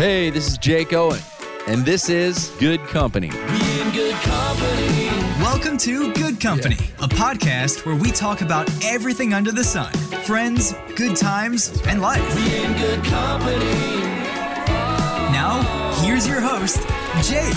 Hey, this is Jake Owen, and this is Good Company. Welcome to Good Company, a podcast where we talk about everything under the sun friends, good times, and life. Good Now, here's your host, Jake.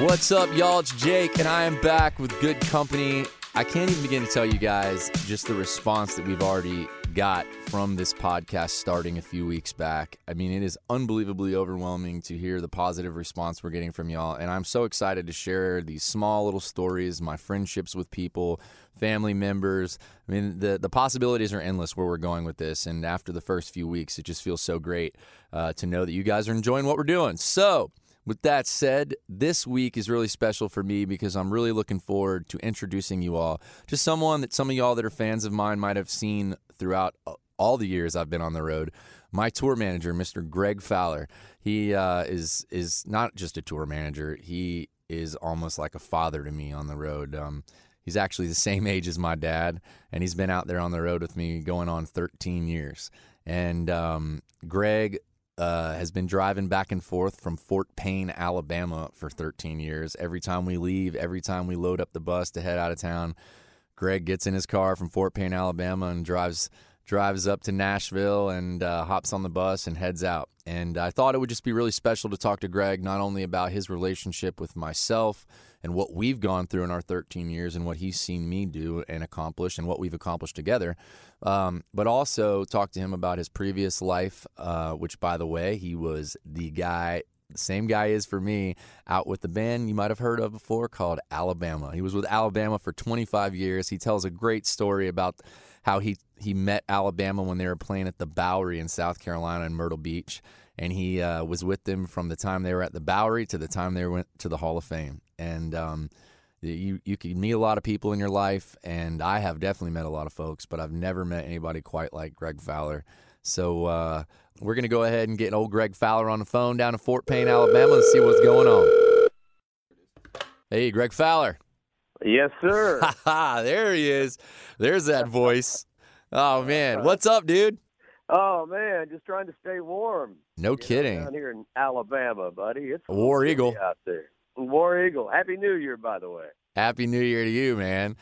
What's up, y'all? It's Jake, and I am back with Good Company. I can't even begin to tell you guys just the response that we've already got from this podcast starting a few weeks back. I mean, it is unbelievably overwhelming to hear the positive response we're getting from y'all. And I'm so excited to share these small little stories, my friendships with people, family members. I mean, the, the possibilities are endless where we're going with this. And after the first few weeks, it just feels so great uh, to know that you guys are enjoying what we're doing. So, with that said, this week is really special for me because I'm really looking forward to introducing you all to someone that some of y'all that are fans of mine might have seen throughout all the years I've been on the road. My tour manager, Mr. Greg Fowler, he uh, is is not just a tour manager. He is almost like a father to me on the road. Um, he's actually the same age as my dad, and he's been out there on the road with me going on 13 years. And um, Greg uh, has been driving back and forth from Fort Payne, Alabama for 13 years. Every time we leave, every time we load up the bus to head out of town, Greg gets in his car from Fort Payne, Alabama, and drives drives up to Nashville and uh, hops on the bus and heads out. And I thought it would just be really special to talk to Greg not only about his relationship with myself and what we've gone through in our 13 years and what he's seen me do and accomplish and what we've accomplished together, um, but also talk to him about his previous life, uh, which, by the way, he was the guy the same guy is for me out with the band you might have heard of before called Alabama. He was with Alabama for 25 years. He tells a great story about how he he met Alabama when they were playing at the Bowery in South Carolina in Myrtle Beach, and he uh, was with them from the time they were at the Bowery to the time they went to the Hall of Fame. And um, you you can meet a lot of people in your life, and I have definitely met a lot of folks, but I've never met anybody quite like Greg Fowler. So uh, we're gonna go ahead and get old Greg Fowler on the phone down in Fort Payne, Alabama, and see what's going on. Hey, Greg Fowler. Yes, sir. Ha ha! There he is. There's that voice. Oh man, what's up, dude? oh man, just trying to stay warm. No You know, kidding. down here in Alabama, buddy. It's a War Eagle. out there. War Eagle. Happy New Year, by the way. Happy New Year to you, man.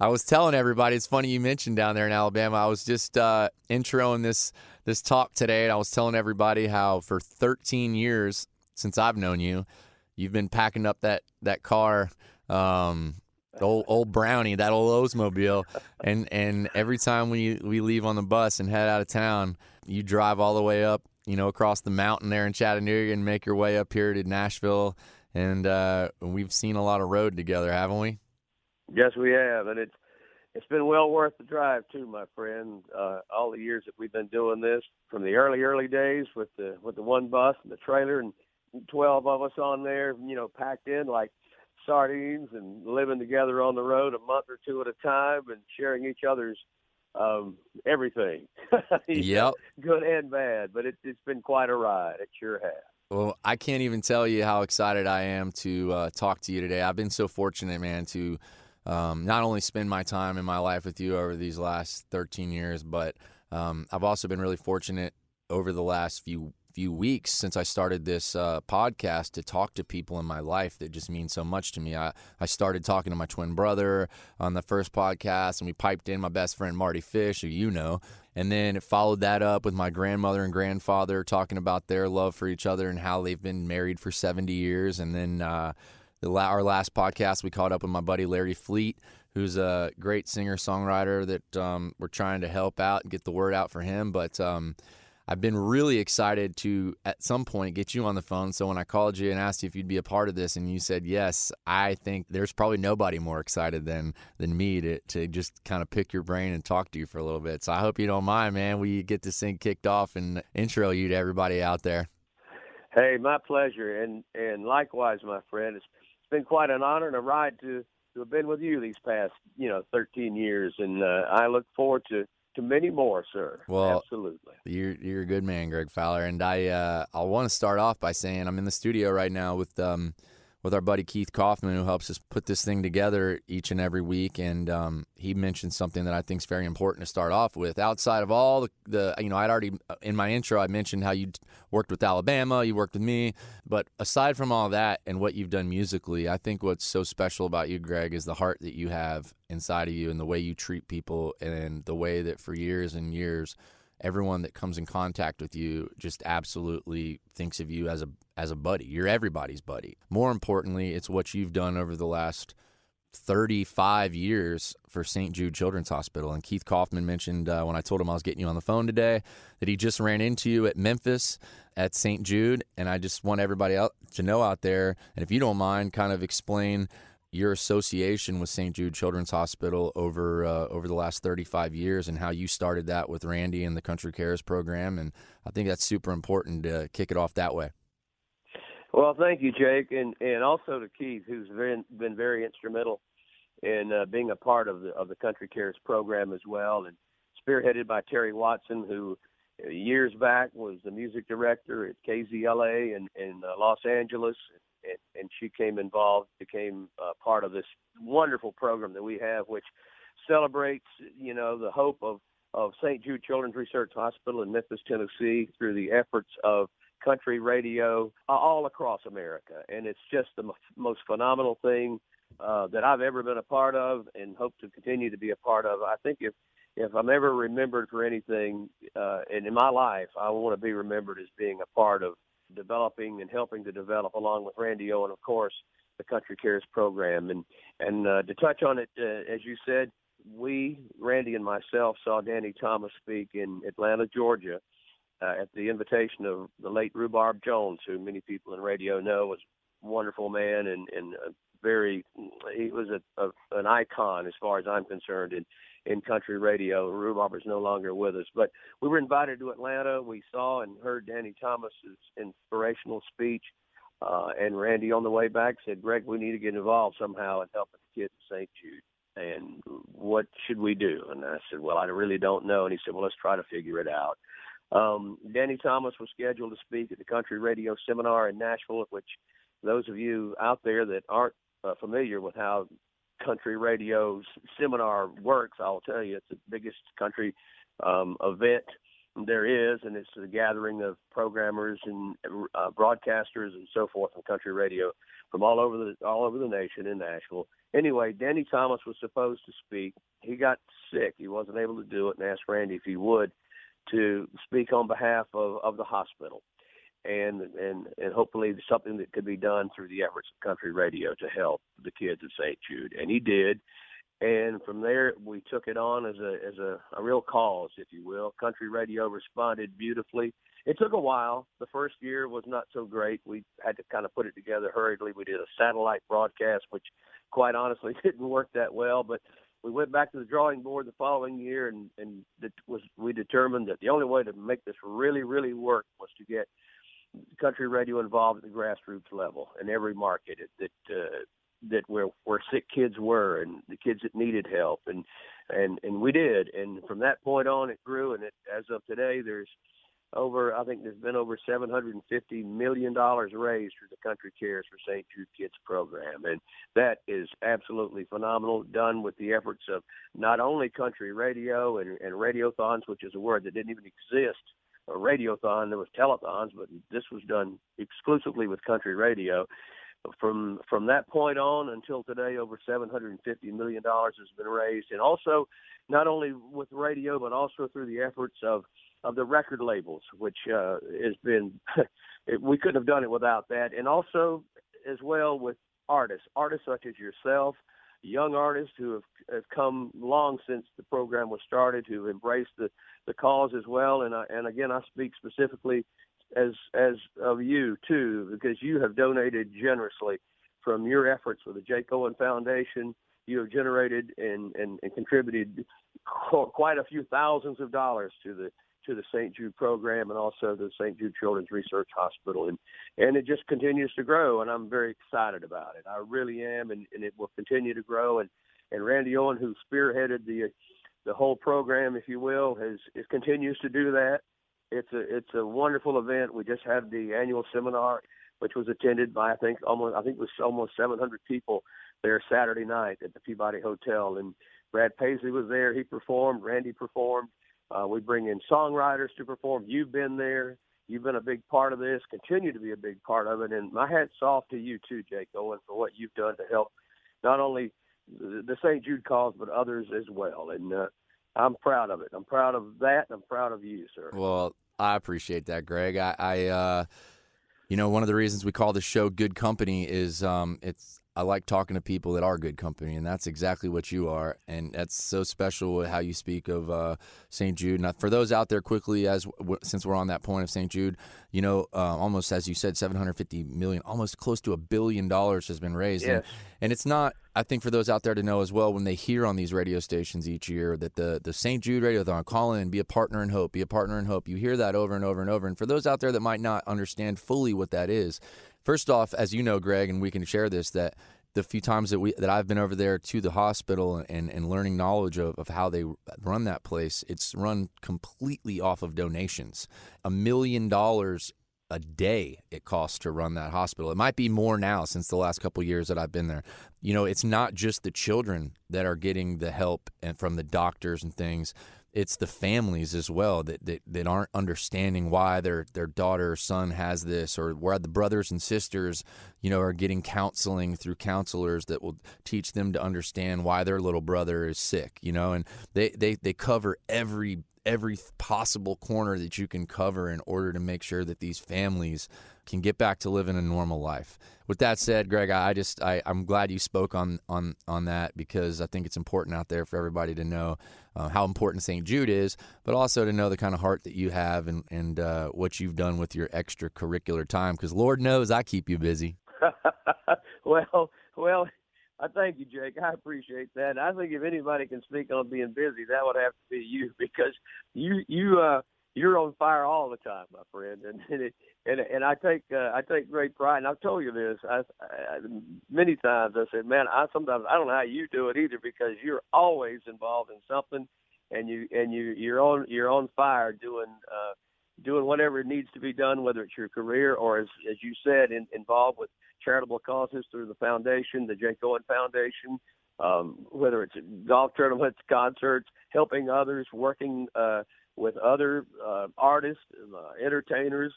I was telling everybody. It's funny you mentioned down there in Alabama. I was just uh, introing this this talk today, and I was telling everybody how for 13 years since I've known you, you've been packing up that that car, um, old old Brownie, that old Oldsmobile, and and every time we we leave on the bus and head out of town, you drive all the way up, you know, across the mountain there in Chattanooga and make your way up here to Nashville. And uh, we've seen a lot of road together, haven't we? Yes, we have, and it's it's been well worth the drive too, my friend. Uh, all the years that we've been doing this, from the early early days with the with the one bus and the trailer, and twelve of us on there, you know, packed in like sardines, and living together on the road a month or two at a time, and sharing each other's um, everything. yep. Good and bad, but it, it's been quite a ride. It sure has. Well, I can't even tell you how excited I am to uh, talk to you today. I've been so fortunate, man, to um, not only spend my time in my life with you over these last 13 years, but um, I've also been really fortunate over the last few few weeks since I started this uh, podcast to talk to people in my life that just mean so much to me. I, I started talking to my twin brother on the first podcast, and we piped in my best friend Marty Fish, who you know. And then it followed that up with my grandmother and grandfather talking about their love for each other and how they've been married for 70 years. And then uh, the, our last podcast, we caught up with my buddy Larry Fleet, who's a great singer songwriter that um, we're trying to help out and get the word out for him. But um, I've been really excited to at some point get you on the phone. So when I called you and asked you if you'd be a part of this, and you said yes, I think there's probably nobody more excited than than me to to just kind of pick your brain and talk to you for a little bit. So I hope you don't mind, man. We get this thing kicked off and intro you to everybody out there. Hey, my pleasure, and and likewise, my friend. It's, it's been quite an honor and a ride to to have been with you these past you know 13 years, and uh, I look forward to to many more, sir. Well, absolutely. You're you're a good man, Greg Fowler, and I uh, I want to start off by saying I'm in the studio right now with um with our buddy Keith Kaufman, who helps us put this thing together each and every week. And um, he mentioned something that I think is very important to start off with. Outside of all the, the, you know, I'd already in my intro I mentioned how you worked with Alabama, you worked with me, but aside from all that and what you've done musically, I think what's so special about you, Greg, is the heart that you have inside of you and the way you treat people and the way that for years and years everyone that comes in contact with you just absolutely thinks of you as a as a buddy. You're everybody's buddy. More importantly, it's what you've done over the last 35 years for St. Jude Children's Hospital. And Keith Kaufman mentioned uh, when I told him I was getting you on the phone today that he just ran into you at Memphis at St. Jude. And I just want everybody out to know out there, and if you don't mind, kind of explain your association with St. Jude Children's Hospital over uh, over the last 35 years and how you started that with Randy and the Country Cares program. And I think that's super important to kick it off that way. Well, thank you, Jake, and and also to Keith, who's been been very instrumental in uh, being a part of the of the Country Cares program as well, and spearheaded by Terry Watson, who uh, years back was the music director at KZLA in in uh, Los Angeles, and, and she came involved, became uh, part of this wonderful program that we have, which celebrates, you know, the hope of of St. Jude Children's Research Hospital in Memphis, Tennessee, through the efforts of country radio uh, all across America, and it's just the m- most phenomenal thing uh, that I've ever been a part of, and hope to continue to be a part of. I think if if I'm ever remembered for anything, uh, and in my life, I want to be remembered as being a part of developing and helping to develop, along with Randy O, and of course the Country Cares program. And and uh, to touch on it, uh, as you said, we, Randy and myself, saw Danny Thomas speak in Atlanta, Georgia, uh, at the invitation of the late Rhubarb Jones, who many people in radio know was a wonderful man and and a very he was a, a an icon as far as I'm concerned in in country radio. Rhubarb is no longer with us, but we were invited to Atlanta. We saw and heard Danny Thomas's inspirational speech. Uh, and Randy on the way back said, Greg, we need to get involved somehow in helping the kids at St. Jude. And what should we do? And I said, well, I really don't know. And he said, well, let's try to figure it out. Um, Danny Thomas was scheduled to speak at the Country Radio Seminar in Nashville, which those of you out there that aren't uh, familiar with how country radios, seminar works, I'll tell you, it's the biggest country um, event there is, and it's a gathering of programmers and uh, broadcasters and so forth from country radio from all over the all over the nation in Nashville. Anyway, Danny Thomas was supposed to speak. He got sick. He wasn't able to do it, and asked Randy if he would to speak on behalf of, of the hospital and and and hopefully something that could be done through the efforts of country radio to help the kids of St. Jude. And he did. And from there, we took it on as a as a, a real cause, if you will. Country radio responded beautifully. It took a while. The first year was not so great. We had to kind of put it together hurriedly. We did a satellite broadcast, which, quite honestly, didn't work that well. But we went back to the drawing board the following year, and and it was we determined that the only way to make this really really work was to get country radio involved at the grassroots level in every market that uh, that where where sick kids were and the kids that needed help and and and we did and from that point on it grew and it as of today there's over I think there's been over 750 million dollars raised through the Country Cares for St. Jude Kids program, and that is absolutely phenomenal. Done with the efforts of not only country radio and, and radiothons, which is a word that didn't even exist. A radiothon, there was telethons, but this was done exclusively with country radio. From from that point on until today, over 750 million dollars has been raised, and also not only with radio, but also through the efforts of of the record labels, which uh, has been we couldn't have done it without that, and also as well with artists, artists such as yourself, young artists who have, have come long since the program was started, who embraced the the cause as well, and I, and again I speak specifically as as of you too, because you have donated generously from your efforts with the Jake Owen Foundation. You have generated and, and, and contributed quite a few thousands of dollars to the to the St. Jude program and also the St. Jude Children's Research Hospital, and and it just continues to grow, and I'm very excited about it. I really am, and, and it will continue to grow. And and Randy Owen, who spearheaded the the whole program, if you will, has it continues to do that. It's a it's a wonderful event. We just had the annual seminar, which was attended by I think almost I think it was almost 700 people there Saturday night at the Peabody Hotel, and Brad Paisley was there. He performed. Randy performed uh, we bring in songwriters to perform. You've been there. You've been a big part of this. Continue to be a big part of it. And my hat's off to you too, Jake Owen, for what you've done to help not only the St. Jude cause but others as well. And uh, I'm proud of it. I'm proud of that. I'm proud of you, sir. Well, I appreciate that, Greg. I, I uh, you know, one of the reasons we call the show "Good Company" is um, it's I like talking to people that are good company, and that's exactly what you are. And that's so special how you speak of uh, St. Jude. Now, for those out there, quickly, as w- since we're on that point of St. Jude, you know, uh, almost as you said, 750 million, almost close to a billion dollars has been raised. Yes. And, and it's not. I think for those out there to know as well, when they hear on these radio stations each year that the the St. Jude Radiothon, call in, be a partner in hope, be a partner in hope. You hear that over and over and over. And for those out there that might not understand fully what that is, First off, as you know, Greg, and we can share this, that the few times that we that I've been over there to the hospital and, and learning knowledge of, of how they run that place, it's run completely off of donations. A million dollars a day it costs to run that hospital. It might be more now since the last couple years that I've been there. You know, it's not just the children that are getting the help and from the doctors and things it's the families as well that, that, that aren't understanding why their their daughter or son has this or where the brothers and sisters you know are getting counseling through counselors that will teach them to understand why their little brother is sick you know and they they, they cover every every possible corner that you can cover in order to make sure that these families can get back to living a normal life. With that said, Greg, I just I, I'm glad you spoke on on on that because I think it's important out there for everybody to know uh, how important St. Jude is, but also to know the kind of heart that you have and and uh, what you've done with your extracurricular time. Because Lord knows I keep you busy. well, well, I thank you, Jake. I appreciate that. I think if anybody can speak on being busy, that would have to be you because you you uh you're on fire all the time, my friend, and and it, and, and I take uh, I take great pride. And I've told you this I, I, many times. I said, man, I sometimes I don't know how you do it either because you're always involved in something, and you and you you're on you're on fire doing uh, doing whatever needs to be done, whether it's your career or as as you said, in, involved with charitable causes through the foundation, the Jake Owen Foundation. Um, whether it's golf tournaments, concerts, helping others, working uh, with other uh, artists, uh, entertainers,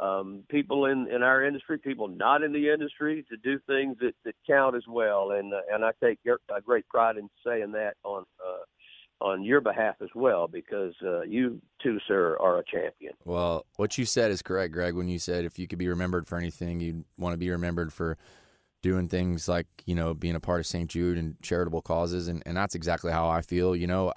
um, people in, in our industry, people not in the industry, to do things that, that count as well. And uh, and I take a great pride in saying that on uh, on your behalf as well, because uh, you too, sir, are a champion. Well, what you said is correct, Greg. When you said if you could be remembered for anything, you'd want to be remembered for doing things like you know being a part of St. Jude and charitable causes, and and that's exactly how I feel. You know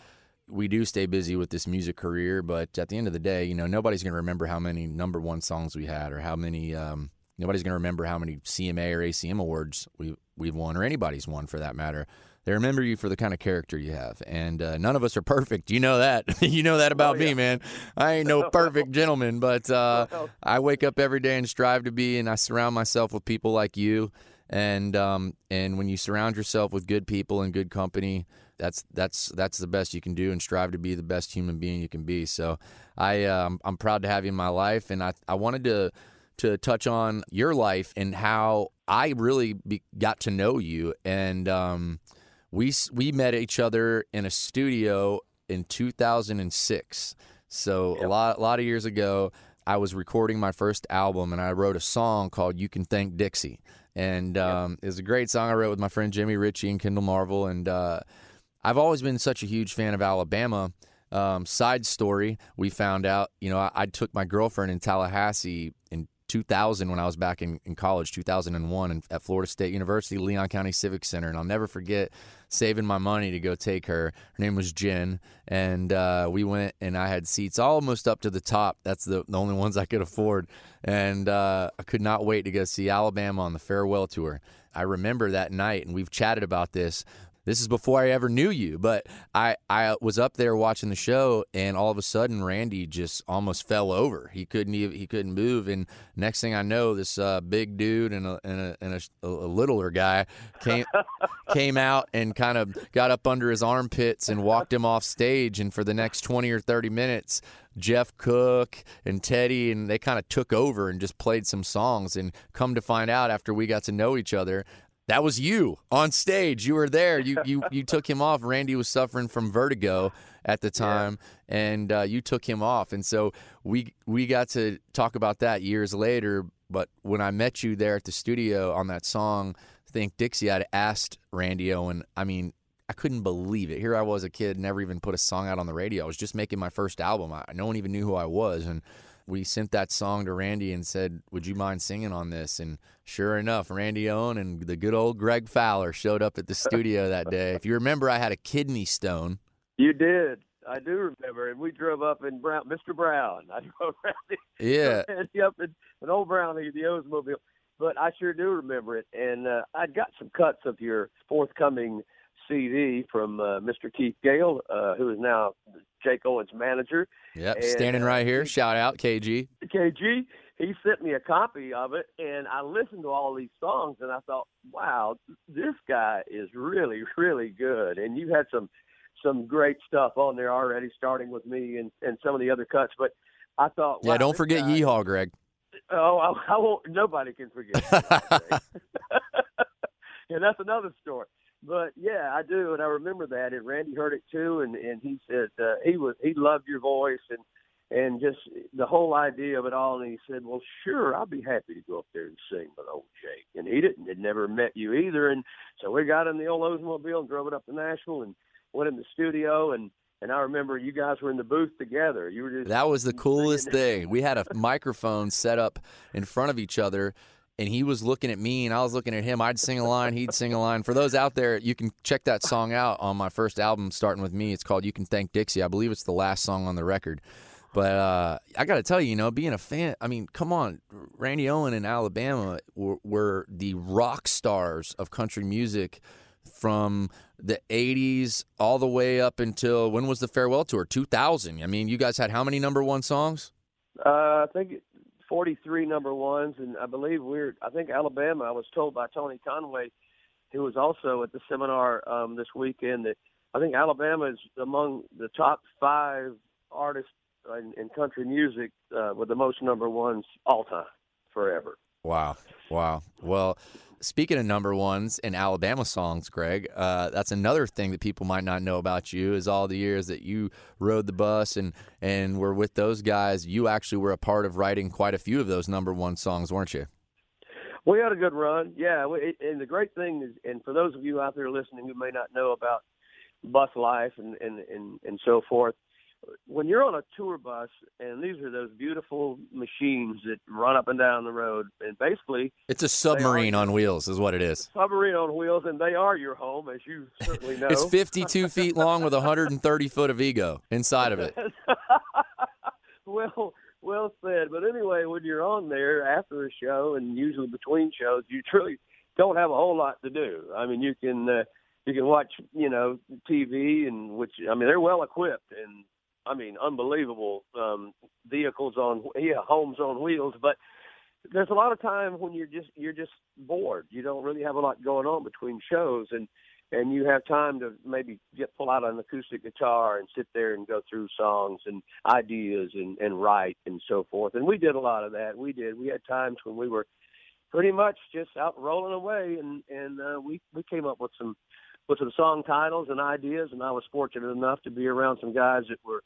we do stay busy with this music career, but at the end of the day, you know, nobody's going to remember how many number one songs we had or how many. Um, nobody's going to remember how many CMA or ACM awards we we've won or anybody's won for that matter. They remember you for the kind of character you have, and uh, none of us are perfect. You know that. you know that about oh, yeah. me, man. I ain't no perfect gentleman, but uh, I wake up every day and strive to be, and I surround myself with people like you and um, and when you surround yourself with good people and good company, that's that's that's the best you can do, and strive to be the best human being you can be. So, I um, I'm proud to have you in my life, and I I wanted to to touch on your life and how I really be, got to know you, and um, we we met each other in a studio in 2006. So yep. a lot a lot of years ago, I was recording my first album, and I wrote a song called "You Can Thank Dixie." and um, yep. it was a great song I wrote with my friend Jimmy Ritchey and Kendall Marvel. And uh, I've always been such a huge fan of Alabama. Um, side story: We found out, you know, I, I, took my girlfriend in Tallahassee 2000 when I was back in, in college, 2001, at Florida State University, Leon County Civic Center, and I'll never forget saving my money to go take her. Her name was Jen, and uh, we went, and I had seats almost up to the top. That's the, the only ones I could afford, and uh, I could not wait to go see Alabama on the farewell tour. I remember that night, and we've chatted about this. This is before I ever knew you, but I, I was up there watching the show, and all of a sudden Randy just almost fell over. He couldn't even he couldn't move, and next thing I know, this uh, big dude and a and, a, and a, a, littler guy came came out and kind of got up under his armpits and walked him off stage. And for the next twenty or thirty minutes, Jeff Cook and Teddy, and they kind of took over and just played some songs. And come to find out, after we got to know each other, that was you on stage. You were there. You you you took him off. Randy was suffering from vertigo at the time, yeah. and uh, you took him off. And so we we got to talk about that years later. But when I met you there at the studio on that song, Thank Dixie," I'd asked Randy Owen. I mean, I couldn't believe it. Here I was, a kid, never even put a song out on the radio. I was just making my first album. I, no one even knew who I was, and we sent that song to Randy and said, "Would you mind singing on this?" And sure enough, Randy Owen and the good old Greg Fowler showed up at the studio that day. If you remember, I had a kidney stone. You did. I do remember, and we drove up in Brown, Mr. Brown. I drove around. Yeah. up in an old Brownie, the Oldsmobile. But I sure do remember it, and uh, I got some cuts of your forthcoming CD from uh, Mr. Keith Gale, uh, who is now Jake Owen's manager. Yep, standing right here. Shout out KG. KG. He sent me a copy of it, and I listened to all these songs, and I thought, wow, this guy is really, really good. And you had some some great stuff on there already, starting with me and and some of the other cuts. But I thought, yeah, don't forget guy, Yeehaw, Greg. Oh, I, I won't. Nobody can forget. and that's another story but yeah, I do, and I remember that. And Randy heard it too, and and he said uh, he was he loved your voice and and just the whole idea of it all. And he said, "Well, sure, I'll be happy to go up there and sing with old Jake." And he didn't had never met you either, and so we got in the old Oldsmobile and drove it up to Nashville and went in the studio and. And I remember you guys were in the booth together. You were just that was the coolest thing. We had a microphone set up in front of each other, and he was looking at me and I was looking at him. I'd sing a line, he'd sing a line. For those out there, you can check that song out on my first album, starting with me. It's called "You Can Thank Dixie." I believe it's the last song on the record. But uh, I got to tell you, you know, being a fan, I mean, come on, Randy Owen and Alabama were, were the rock stars of country music from the 80s all the way up until when was the farewell tour 2000 i mean you guys had how many number one songs uh, i think 43 number ones, and I believe we're. I think Alabama. I was told by Tony Conway, who was also at the seminar um, this weekend, that I think Alabama is among the top five artists in, in country music uh, with the most number ones all time, forever. Wow, wow. Well, speaking of number ones and Alabama songs, Greg, uh, that's another thing that people might not know about you is all the years that you rode the bus and and were with those guys. You actually were a part of writing quite a few of those number one songs, weren't you? We had a good run, yeah. And the great thing is, and for those of you out there listening who may not know about bus life and and and, and so forth, when you're on a tour bus and these are those beautiful machines that run up and down the road and basically it's a submarine on wheels is what it is. Submarine on wheels and they are your home as you certainly know. it's 52 feet long with 130 foot of ego inside of it. Well well said. But anyway when you're on there after a show and usually between shows you truly don't have a whole lot to do. I mean you can uh, you can watch, you know, TV and which I mean they're well equipped and I mean, unbelievable um, vehicles on yeah, homes on wheels. But there's a lot of time when you're just you're just bored. You don't really have a lot going on between shows, and and you have time to maybe get pull out an acoustic guitar and sit there and go through songs and ideas and and write and so forth. And we did a lot of that. We did. We had times when we were pretty much just out rolling away, and and uh, we we came up with some with some song titles and ideas. And I was fortunate enough to be around some guys that were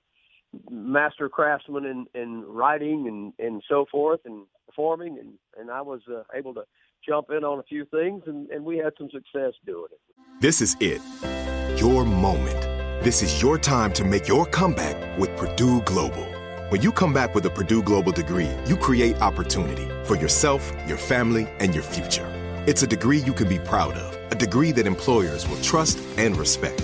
master craftsmen in, in writing and, and so forth and performing and, and I was uh, able to jump in on a few things and, and we had some success doing it. This is it. Your moment. This is your time to make your comeback with Purdue Global. When you come back with a Purdue Global degree, you create opportunity for yourself, your family, and your future. It's a degree you can be proud of, a degree that employers will trust and respect.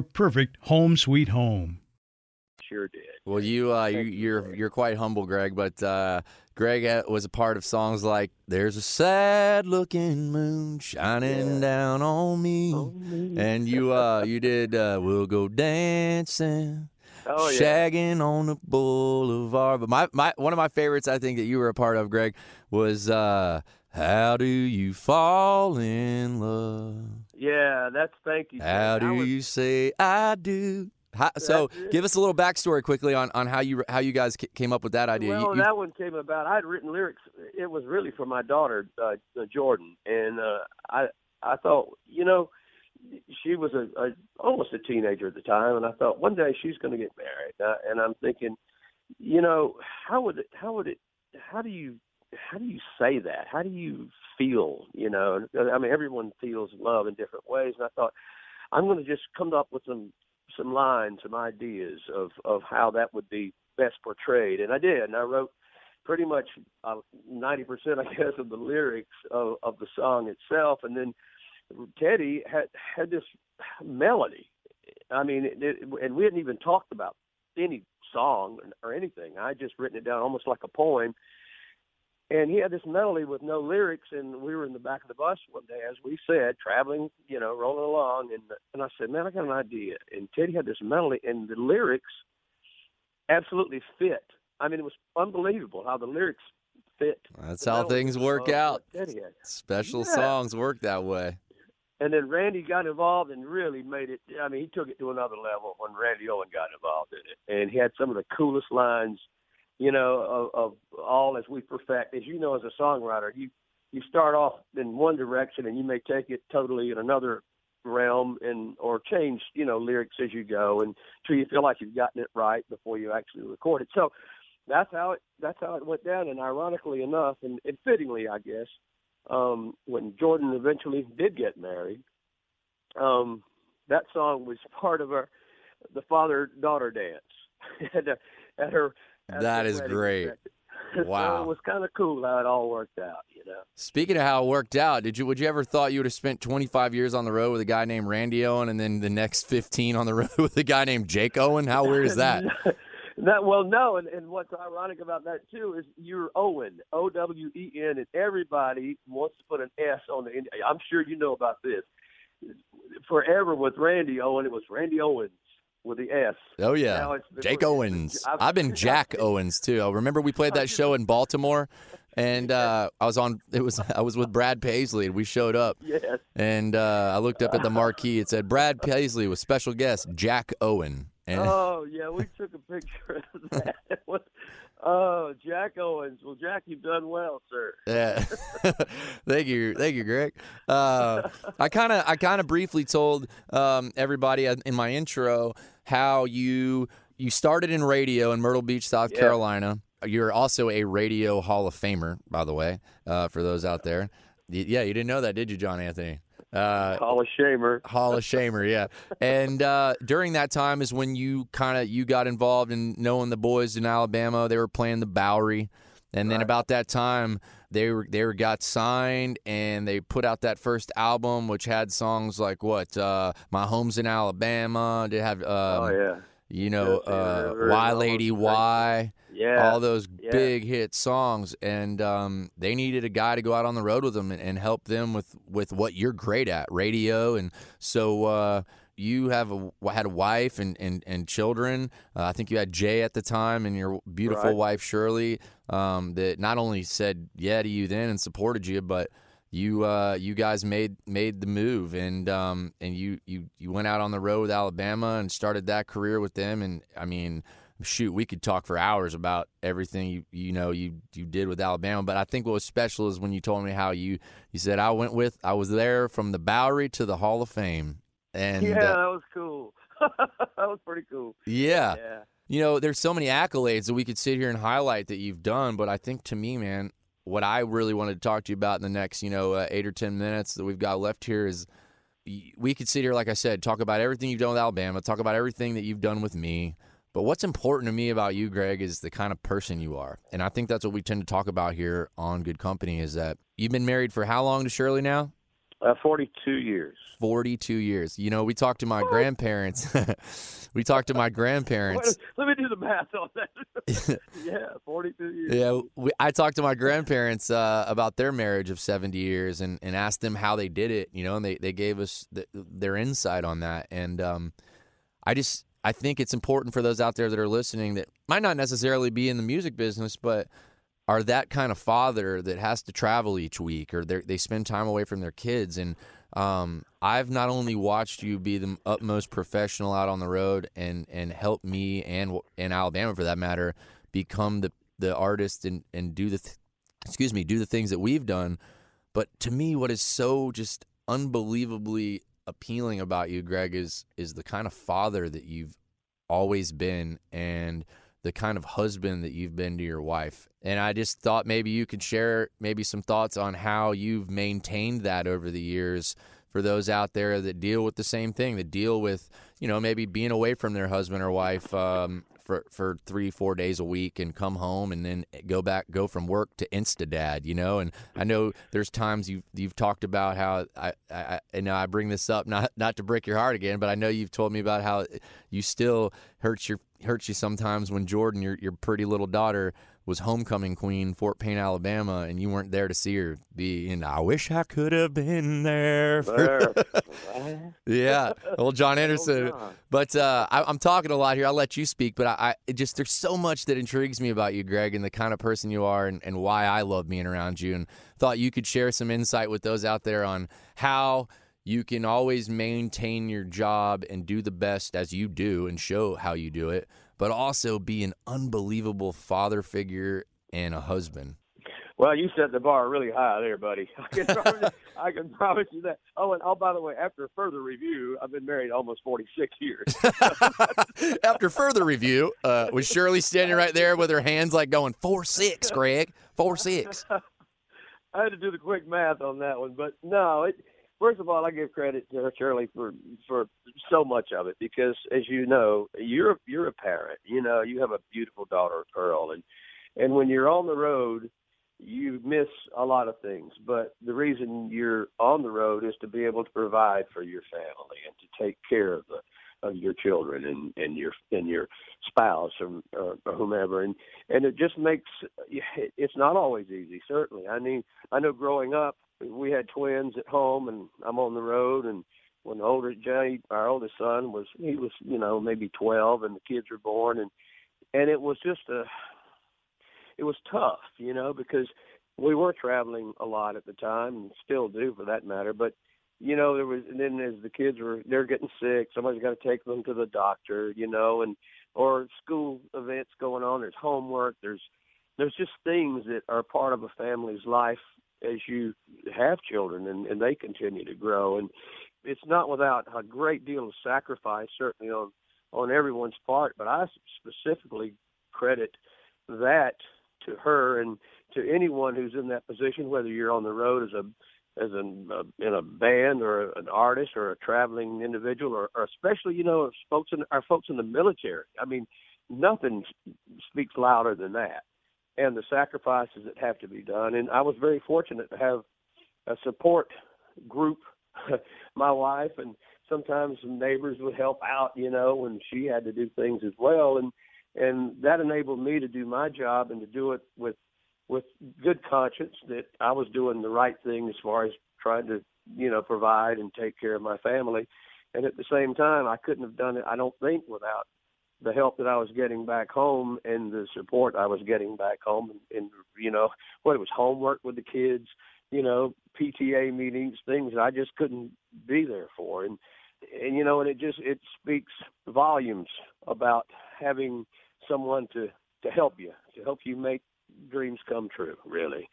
perfect home sweet home. Sure did. Well, you uh, you, Thank you, you're you're quite humble, Greg. But uh, Greg uh, was a part of songs like "There's a sad looking moon shining down on me," and you uh, you did uh, "We'll Go Dancing." Oh yeah. Shagging on the boulevard, but my, my one of my favorites I think that you were a part of, Greg, was uh, "How Do You Fall in Love?" Yeah, that's thank you. How do was- you say I do? How, so give us a little backstory quickly on, on how you how you guys came up with that idea. Well, you- that one came about. I had written lyrics. It was really for my daughter, uh, uh, Jordan, and uh, I I thought, you know, she was a, a almost a teenager at the time, and I thought one day she's going to get married, uh, and I'm thinking, you know, how would it, how would it, how do you how do you say that? How do you feel? You know, I mean, everyone feels love in different ways, and I thought I'm going to just come up with some some lines, some ideas of of how that would be best portrayed, and I did, and I wrote pretty much uh, ninety percent, I guess, of the lyrics of, of the song itself, and then Teddy had had this melody. I mean, it, it, and we hadn't even talked about any song or anything. I just written it down almost like a poem. And he had this melody with no lyrics, and we were in the back of the bus one day, as we said, traveling, you know, rolling along, and and I said, man, I got an idea. And Teddy had this melody, and the lyrics absolutely fit. I mean, it was unbelievable how the lyrics fit. That's how things work out. Teddy had. Special Yeah. songs work that way. And then Randy got involved and really made it. I mean, he took it to another level when Randy Owen got involved in it, and he had some of the coolest lines, you know, of, of all as we perfect. As you know, as a songwriter, you you start off in one direction and you may take it totally in another realm and or change, you know, lyrics as you go, and until you feel like you've gotten it right before you actually record it. So that's how it that's how it went down. And ironically enough, and, and fittingly, I guess, um, when Jordan eventually did get married, um, that song was part of our the father daughter dance at, uh, at her. At That is great. reception. so Wow. it was kind of cool how it all worked out, you know. Speaking of how it worked out, did you would you ever thought you would have spent 25 years on the road with a guy named Randy Owen, and then the next 15 on the road with a guy named Jake Owen? How weird is that? That well, no, and, and what's ironic about that too is you're Owen, O W E N, and everybody wants to put an S on the end. I'm sure you know about this. Forever with Randy Owen, it was Randy Owens with the S. Oh yeah, Jake Owens. I've been Jack Owens too. I remember we played that show in Baltimore, and uh, I was on. It was I was with Brad Paisley, and we showed up. Yes. And uh, I looked up at the marquee. It said Brad Paisley with special guest Jack Owen. And Oh yeah, we took a picture of that. Was- oh, Jack Owens. Well, Jack, you've done well, sir. Yeah. thank you, thank you, Greg. Uh, I kind of, I kind of briefly told um, everybody in my intro how you you started in radio in Myrtle Beach, South Yeah. Carolina. You're also a radio Hall of Famer, by the way, uh, for those out there. Yeah, you didn't know that, did you, John Anthony? Uh, Hall of Shamer. Hall of Shamer, yeah. And uh, during that time is when you kind of you got involved in knowing the boys in Alabama. They were playing the Bowery, and then about that time they were they were got signed and they put out that first album, which had songs like what uh, My Home's in Alabama. They have um, oh yeah. you know yeah, uh, Why Lady. Why Yeah. all those yeah. big hit songs, and um, they needed a guy to go out on the road with them and, and help them with, with what you're great at, radio. And so uh, you have a had a wife and and, and children. Uh, I think you had Jay at the time, and your beautiful Right. wife Shirley, um, that not only said yeah to you then and supported you, but you uh, you guys made made the move and um, and you, you you went out on the road with Alabama and started that career with them. And I mean shoot, we could talk for hours about everything you you know you you did with Alabama. But I think what was special is when you told me how you you said I went with I was there from the Bowery to the Hall of Fame, and yeah, uh, that was cool. that was pretty cool. yeah, Yeah. you know, there's so many accolades that we could sit here and highlight that you've done. But I think to me, man, what I really wanted to talk to you about in the next you know uh, eight or ten minutes that we've got left here is we could sit here, like I said, talk about everything you've done with Alabama, talk about everything that you've done with me. But what's important to me about you, Greg, is the kind of person you are. And I think that's what we tend to talk about here on Good Company is that you've been married for how long to Shirley now? Uh, 42 years. 42 years. You know, we talked to my grandparents. we talked to my grandparents. Wait, let me do the math on that. yeah, 42 years. Yeah, we, I talked to my grandparents uh, about their marriage of 70 years and, and asked them how they did it, you know, and they, they gave us th- their insight on that. And um, I just, I think it's important for those out there that are listening that might not necessarily be in the music business, but are that kind of father that has to travel each week or they're- spend time away from their kids. And um, I've not only watched you be the utmost professional out on the road and, and help me and and Alabama for that matter become the the artist and, and do the th- excuse me do the things that we've done. But to me, what is so just unbelievably appealing about you, Greg, is is the kind of father that you've always been and the kind of husband that you've been to your wife. And I just thought maybe you could share maybe some thoughts on how you've maintained that over the years for those out there that deal with the same thing, that deal with, you know, maybe being away from their husband or wife um, for, for three, four days a week and come home and then go back, go from work to Instadad, you know? And I know there's times you've, you've talked about how I, I, I know I bring this up, not, not to break your heart again, but I know you've told me about how you still hurts your, hurts you sometimes when Jordan, your, your pretty little daughter, was homecoming queen, Fort Payne, Alabama, and you weren't there to see her be. And I wish I could have been there. For... Yeah, old John Anderson. John. But uh, I, I'm talking a lot here. I'll let you speak. But I, I just there's so much that intrigues me about you, Greg, and the kind of person you are, and, and why I love being around you. And thought you could share some insight with those out there on how you can always maintain your job and do the best as you do and show how you do it, but also be an unbelievable father figure and a husband. Well, you set the bar really high there, buddy. I can promise, I can promise you that. Oh, and oh, by the way, after further review, I've been married almost 46 years. After further review, uh, was Shirley standing right there with her hands like going four six, Greg, four six. I had to do the quick math on that one, but no. It, first of all, I give credit to Shirley for for so much of it because, as you know, you're you're a parent. You know, you have a beautiful daughter, Pearl, and and when you're on the road, you miss a lot of things. But the reason you're on the road is to be able to provide for your family and to take care of the of your children and and your and your spouse or, or, or whomever and and it just makes it's not always easy certainly i mean i know growing up we had twins at home and i'm on the road and when the older Jay, our oldest son, was he was you know maybe twelve, and the kids were born, and and it was just a, it was tough, you know, because we were traveling a lot at the time, and still do for that matter. But you know, there was, and then as the kids were, they're getting sick, somebody's got to take them to the doctor, you know, and or school events going on. There's homework. There's there's just things that are part of a family's life as you have children and, and they continue to grow. And it's not without a great deal of sacrifice, certainly on on everyone's part. But I specifically credit that to her and to anyone who's in that position, whether you're on the road as a as an, uh, in a band or an artist or a traveling individual, or, or especially you know folks in our folks in the military. I mean, nothing speaks louder than that, and the sacrifices that have to be done. And I was very fortunate to have a support group my wife and sometimes some neighbors would help out, you know, when she had to do things as well and and that enabled me to do my job and to do it with with good conscience that I was doing the right thing as far as trying to, you know, provide and take care of my family. And at the same time, I couldn't have done it, I don't think, without the help that I was getting back home and the support I was getting back home. And, and you know, what it was homework with the kids, you know, PTA meetings, things that I just couldn't be there for. And and you know, and it just it speaks volumes about having someone to to help you, to help you make dreams come true, really.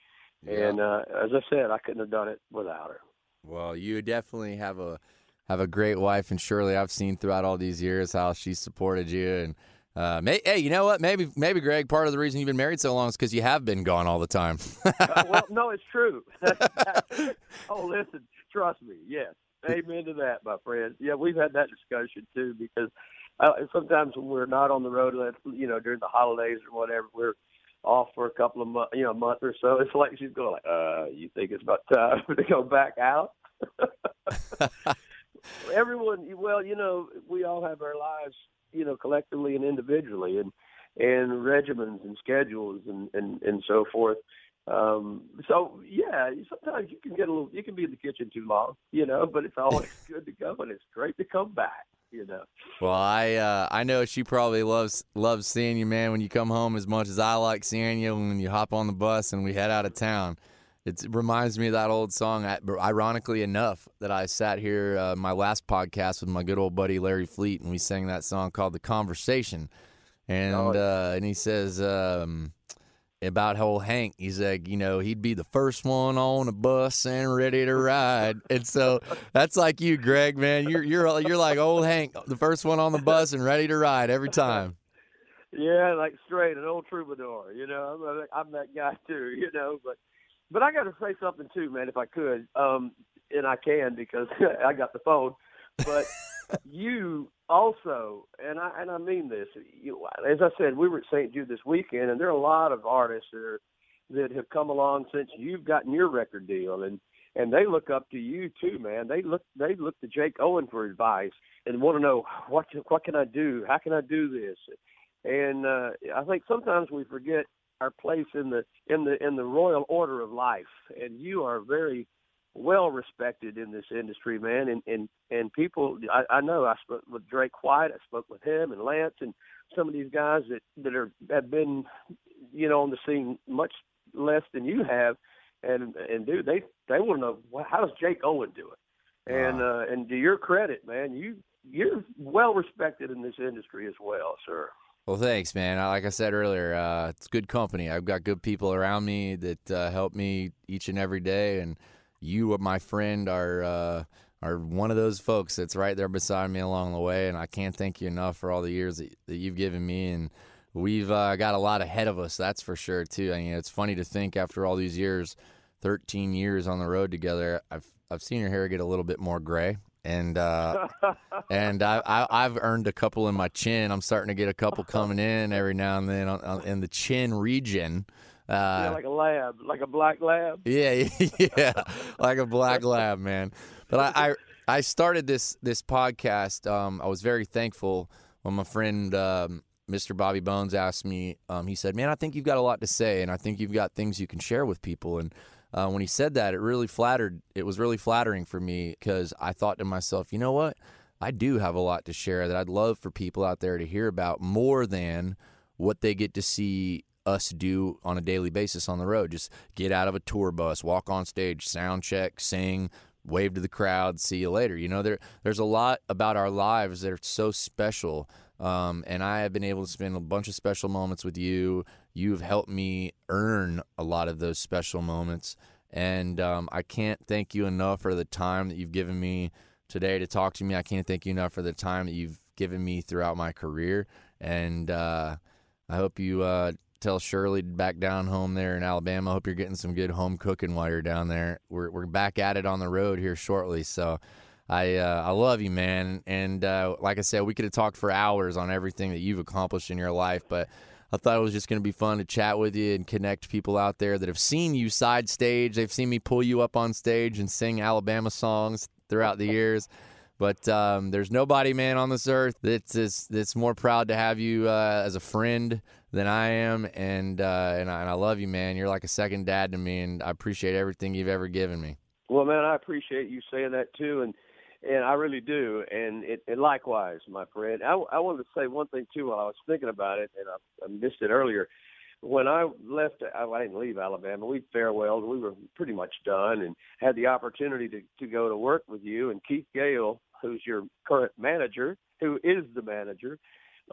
Yeah. And uh, as I said, I couldn't have done it without her. Well, you definitely have a have a great wife, and surely I've seen throughout all these years how she supported you and uh, may, hey, you know what? Maybe, maybe Greg. Part of the reason you've been married so long is because you have been gone all the time. uh, well, no, it's true. oh, listen, trust me. Yes, amen to that, my friend. Yeah, we've had that discussion too because uh, sometimes when we're not on the road, you know, during the holidays or whatever, we're off for a couple of months, you know, a month or so. It's like she's going like, "Uh, you think it's about time to go back out?" Everyone, well, you know, we all have our lives you know, collectively and individually, and and regimens and schedules and and and so forth. Um, so yeah, sometimes you can get a little, you can be in the kitchen too long, you know, but it's always good to go and it's great to come back, you know. Well, I uh, I know she probably loves loves seeing you, man, when you come home as much as I like seeing you when you hop on the bus and we head out of town. It reminds me of that old song. Ironically enough, that I sat here uh, my last podcast with my good old buddy Larry Fleet, and we sang that song called "The Conversation," and oh, uh, and he says um, about how Hank. He's like, you know, he'd be the first one on a bus and ready to ride, and so that's like you, Greg, man. You're you're you're like old Hank, the first one on the bus and ready to ride every time. Yeah, like straight, an old troubadour. You know, I'm, I'm that guy too. You know, but but I got to say something too, man, if I could, um, and I can because I got the phone. But you also, and I and I mean this, you, as I said, we were at St. Jude this weekend, and there are a lot of artists that are, that have come along since you've gotten your record deal, and and they look up to you too, man. They look they look to Jake Owen for advice and want to know what what can I do? How can I do this? And uh, I think sometimes we forget our place in the in the in the royal order of life and you are very well respected in this industry man and and and people i i know i spoke with drake white i spoke with him and lance and some of these guys that that are have been you know on the scene much less than you have and and dude they they want to know well, how does jake owen do it and wow. uh and to your credit man you you're well respected in this industry as well sir well, thanks, man. Like I said earlier, uh, it's good company. I've got good people around me that uh, help me each and every day, and you, my friend, are uh, are one of those folks that's right there beside me along the way. And I can't thank you enough for all the years that, that you've given me. And we've uh, got a lot ahead of us, that's for sure, too. I mean, it's funny to think after all these years, 13 years on the road together, I've I've seen your hair get a little bit more gray and uh, and I, I have earned a couple in my chin. I'm starting to get a couple coming in every now and then on, on, in the chin region. Uh, yeah, like a lab, like a black lab. Yeah, yeah, like a black lab, man. But I, I, I started this this podcast. Um, I was very thankful when my friend um, Mr. Bobby Bones asked me. Um, he said, "Man, I think you've got a lot to say, and I think you've got things you can share with people." And uh, when he said that, it really flattered. It was really flattering for me because I thought to myself, you know what? I do have a lot to share that I'd love for people out there to hear about more than what they get to see us do on a daily basis on the road. Just get out of a tour bus, walk on stage, sound check, sing, wave to the crowd, see you later. You know, there there's a lot about our lives that are so special. Um, and I have been able to spend a bunch of special moments with you. You've helped me earn a lot of those special moments. And um, I can't thank you enough for the time that you've given me today to talk to me. I can't thank you enough for the time that you've given me throughout my career. And uh, I hope you uh, tell Shirley back down home there in Alabama. Hope you're getting some good home cooking while you're down there. We're we're back at it on the road here shortly, so. I uh, I love you, man, and uh, like I said, we could have talked for hours on everything that you've accomplished in your life, but I thought it was just going to be fun to chat with you and connect people out there that have seen you side stage. They've seen me pull you up on stage and sing Alabama songs throughout the years. But um, there's nobody, man, on this earth that's that's more proud to have you uh, as a friend than I am, and uh, and, I, and I love you, man. You're like a second dad to me, and I appreciate everything you've ever given me. Well, man, I appreciate you saying that too, and and I really do, and it, and likewise, my friend. I, I wanted to say one thing too while I was thinking about it, and I, I missed it earlier. When I left, I, I didn't leave Alabama. We farewelled. We were pretty much done, and had the opportunity to to go to work with you and Keith Gale who's your current manager, who is the manager,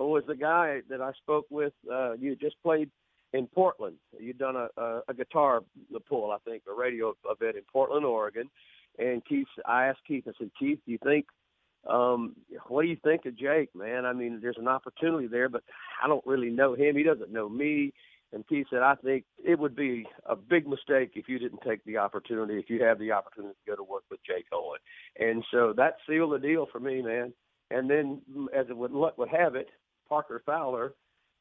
was the guy that I spoke with. Uh, you just played in Portland. You'd done a, a, a guitar pull, I think, a radio event in Portland, Oregon. And Keith, I asked Keith, I said, Keith, do you think, um, what do you think of Jake, man? I mean, there's an opportunity there, but I don't really know him. He doesn't know me. And Keith said, I think it would be a big mistake if you didn't take the opportunity, if you have the opportunity to go to work with Jake Owen. And so that sealed the deal for me, man. And then, as it would luck would have it, Parker Fowler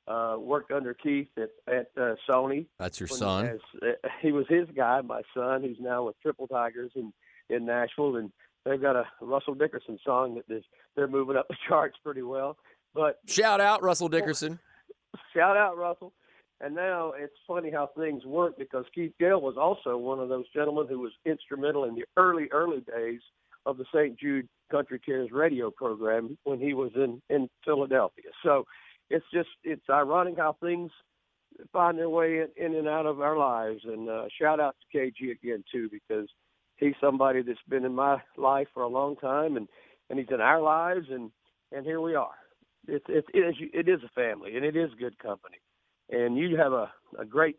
uh, worked under Keith at, at uh, Sony. That's your son. As, uh, he was his guy, my son, who's now with Triple Tigers in in Nashville, and they've got a Russell Dickerson song that is, they're moving up the charts pretty well. But shout out Russell Dickerson. Shout out Russell. And now it's funny how things work because Keith Gale was also one of those gentlemen who was instrumental in the early, early days of the St. Jude Country Cares radio program when he was in, in Philadelphia. So it's just, it's ironic how things find their way in, in and out of our lives. And uh, shout out to KG again, too, because he's somebody that's been in my life for a long time and, and he's in our lives. And, and here we are. It's, it's, it is, it is a family and it is good company and you have a, a great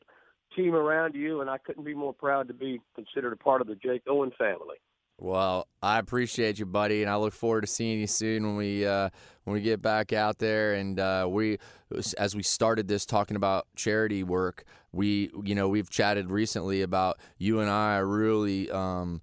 team around you, and I couldn't be more proud to be considered a part of the Jake Owen family. Well, I appreciate you, buddy, and I look forward to seeing you soon when we uh, when we get back out there. And uh, we, as we started this talking about charity work, we you know we've chatted recently about you and I really um,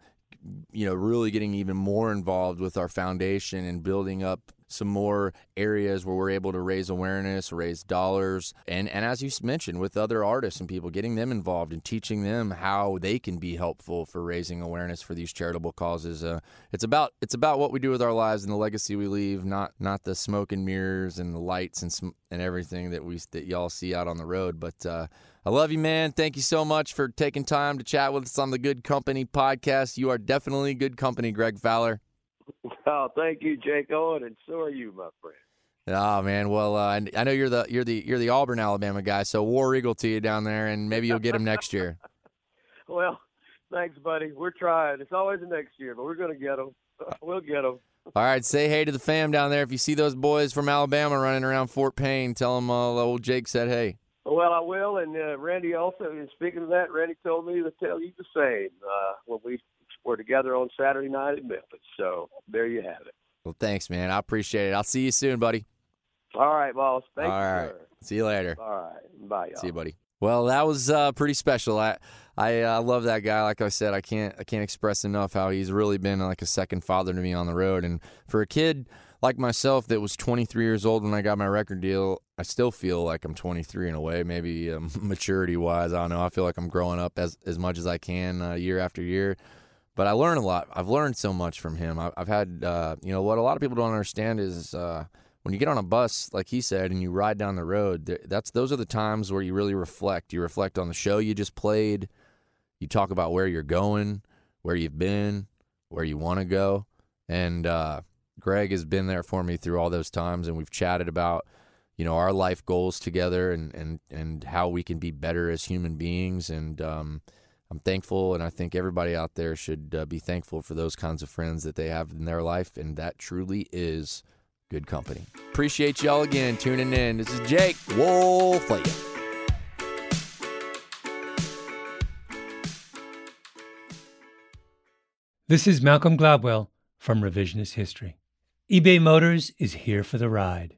you know really getting even more involved with our foundation and building up some more areas where we're able to raise awareness, raise dollars, and and as you mentioned, with other artists and people, getting them involved and teaching them how they can be helpful for raising awareness for these charitable causes. Uh, it's about it's about what we do with our lives and the legacy we leave, not not the smoke and mirrors and the lights and sm- and everything that we that y'all see out on the road. But uh, I love you, man. Thank you so much for taking time to chat with us on the Good Company podcast. You are definitely good company, Greg Fowler. Oh, thank you, Jake Owen, and so are you, my friend. Oh man, well uh, I know you're the you're the you're the Auburn, Alabama guy, so War Eagle to you down there, and maybe you'll get him next year. well, thanks, buddy. We're trying. It's always the next year, but we're going to get them. We'll get them. All right, say hey to the fam down there. If you see those boys from Alabama running around Fort Payne, tell them uh, old Jake said hey. Well, I will, and uh, Randy also. And speaking of that, Randy told me to tell you the same uh, when we were together on Saturday night in Memphis. So there you have it. Well, thanks, man. I appreciate it. I'll see you soon, buddy. All right, boss. Thank All you. right. Sir. See you later. All right. Bye. Y'all. See you, buddy. Well, that was uh, pretty special. I I uh, love that guy. Like I said, I can't I can't express enough how he's really been like a second father to me on the road. And for a kid like myself that was 23 years old when I got my record deal, I still feel like I'm 23 in a way, maybe um, maturity wise. I don't know. I feel like I'm growing up as as much as I can uh, year after year. But I learn a lot. I've learned so much from him. I, have had, uh, you know, what a lot of people don't understand is uh, when you get on a bus, like he said, and you ride down the road. That's those are the times where you really reflect. You reflect on the show you just played. You talk about where you're going, where you've been, where you want to go, and uh, Greg has been there for me through all those times, and we've chatted about you know our life goals together and and and how we can be better as human beings and um, I'm thankful and I think everybody out there should uh, be thankful for those kinds of friends that they have in their life and that truly is good company. Appreciate y'all again tuning in. This is Jake Wolf. This is Malcolm Gladwell from Revisionist History. eBay Motors is here for the ride.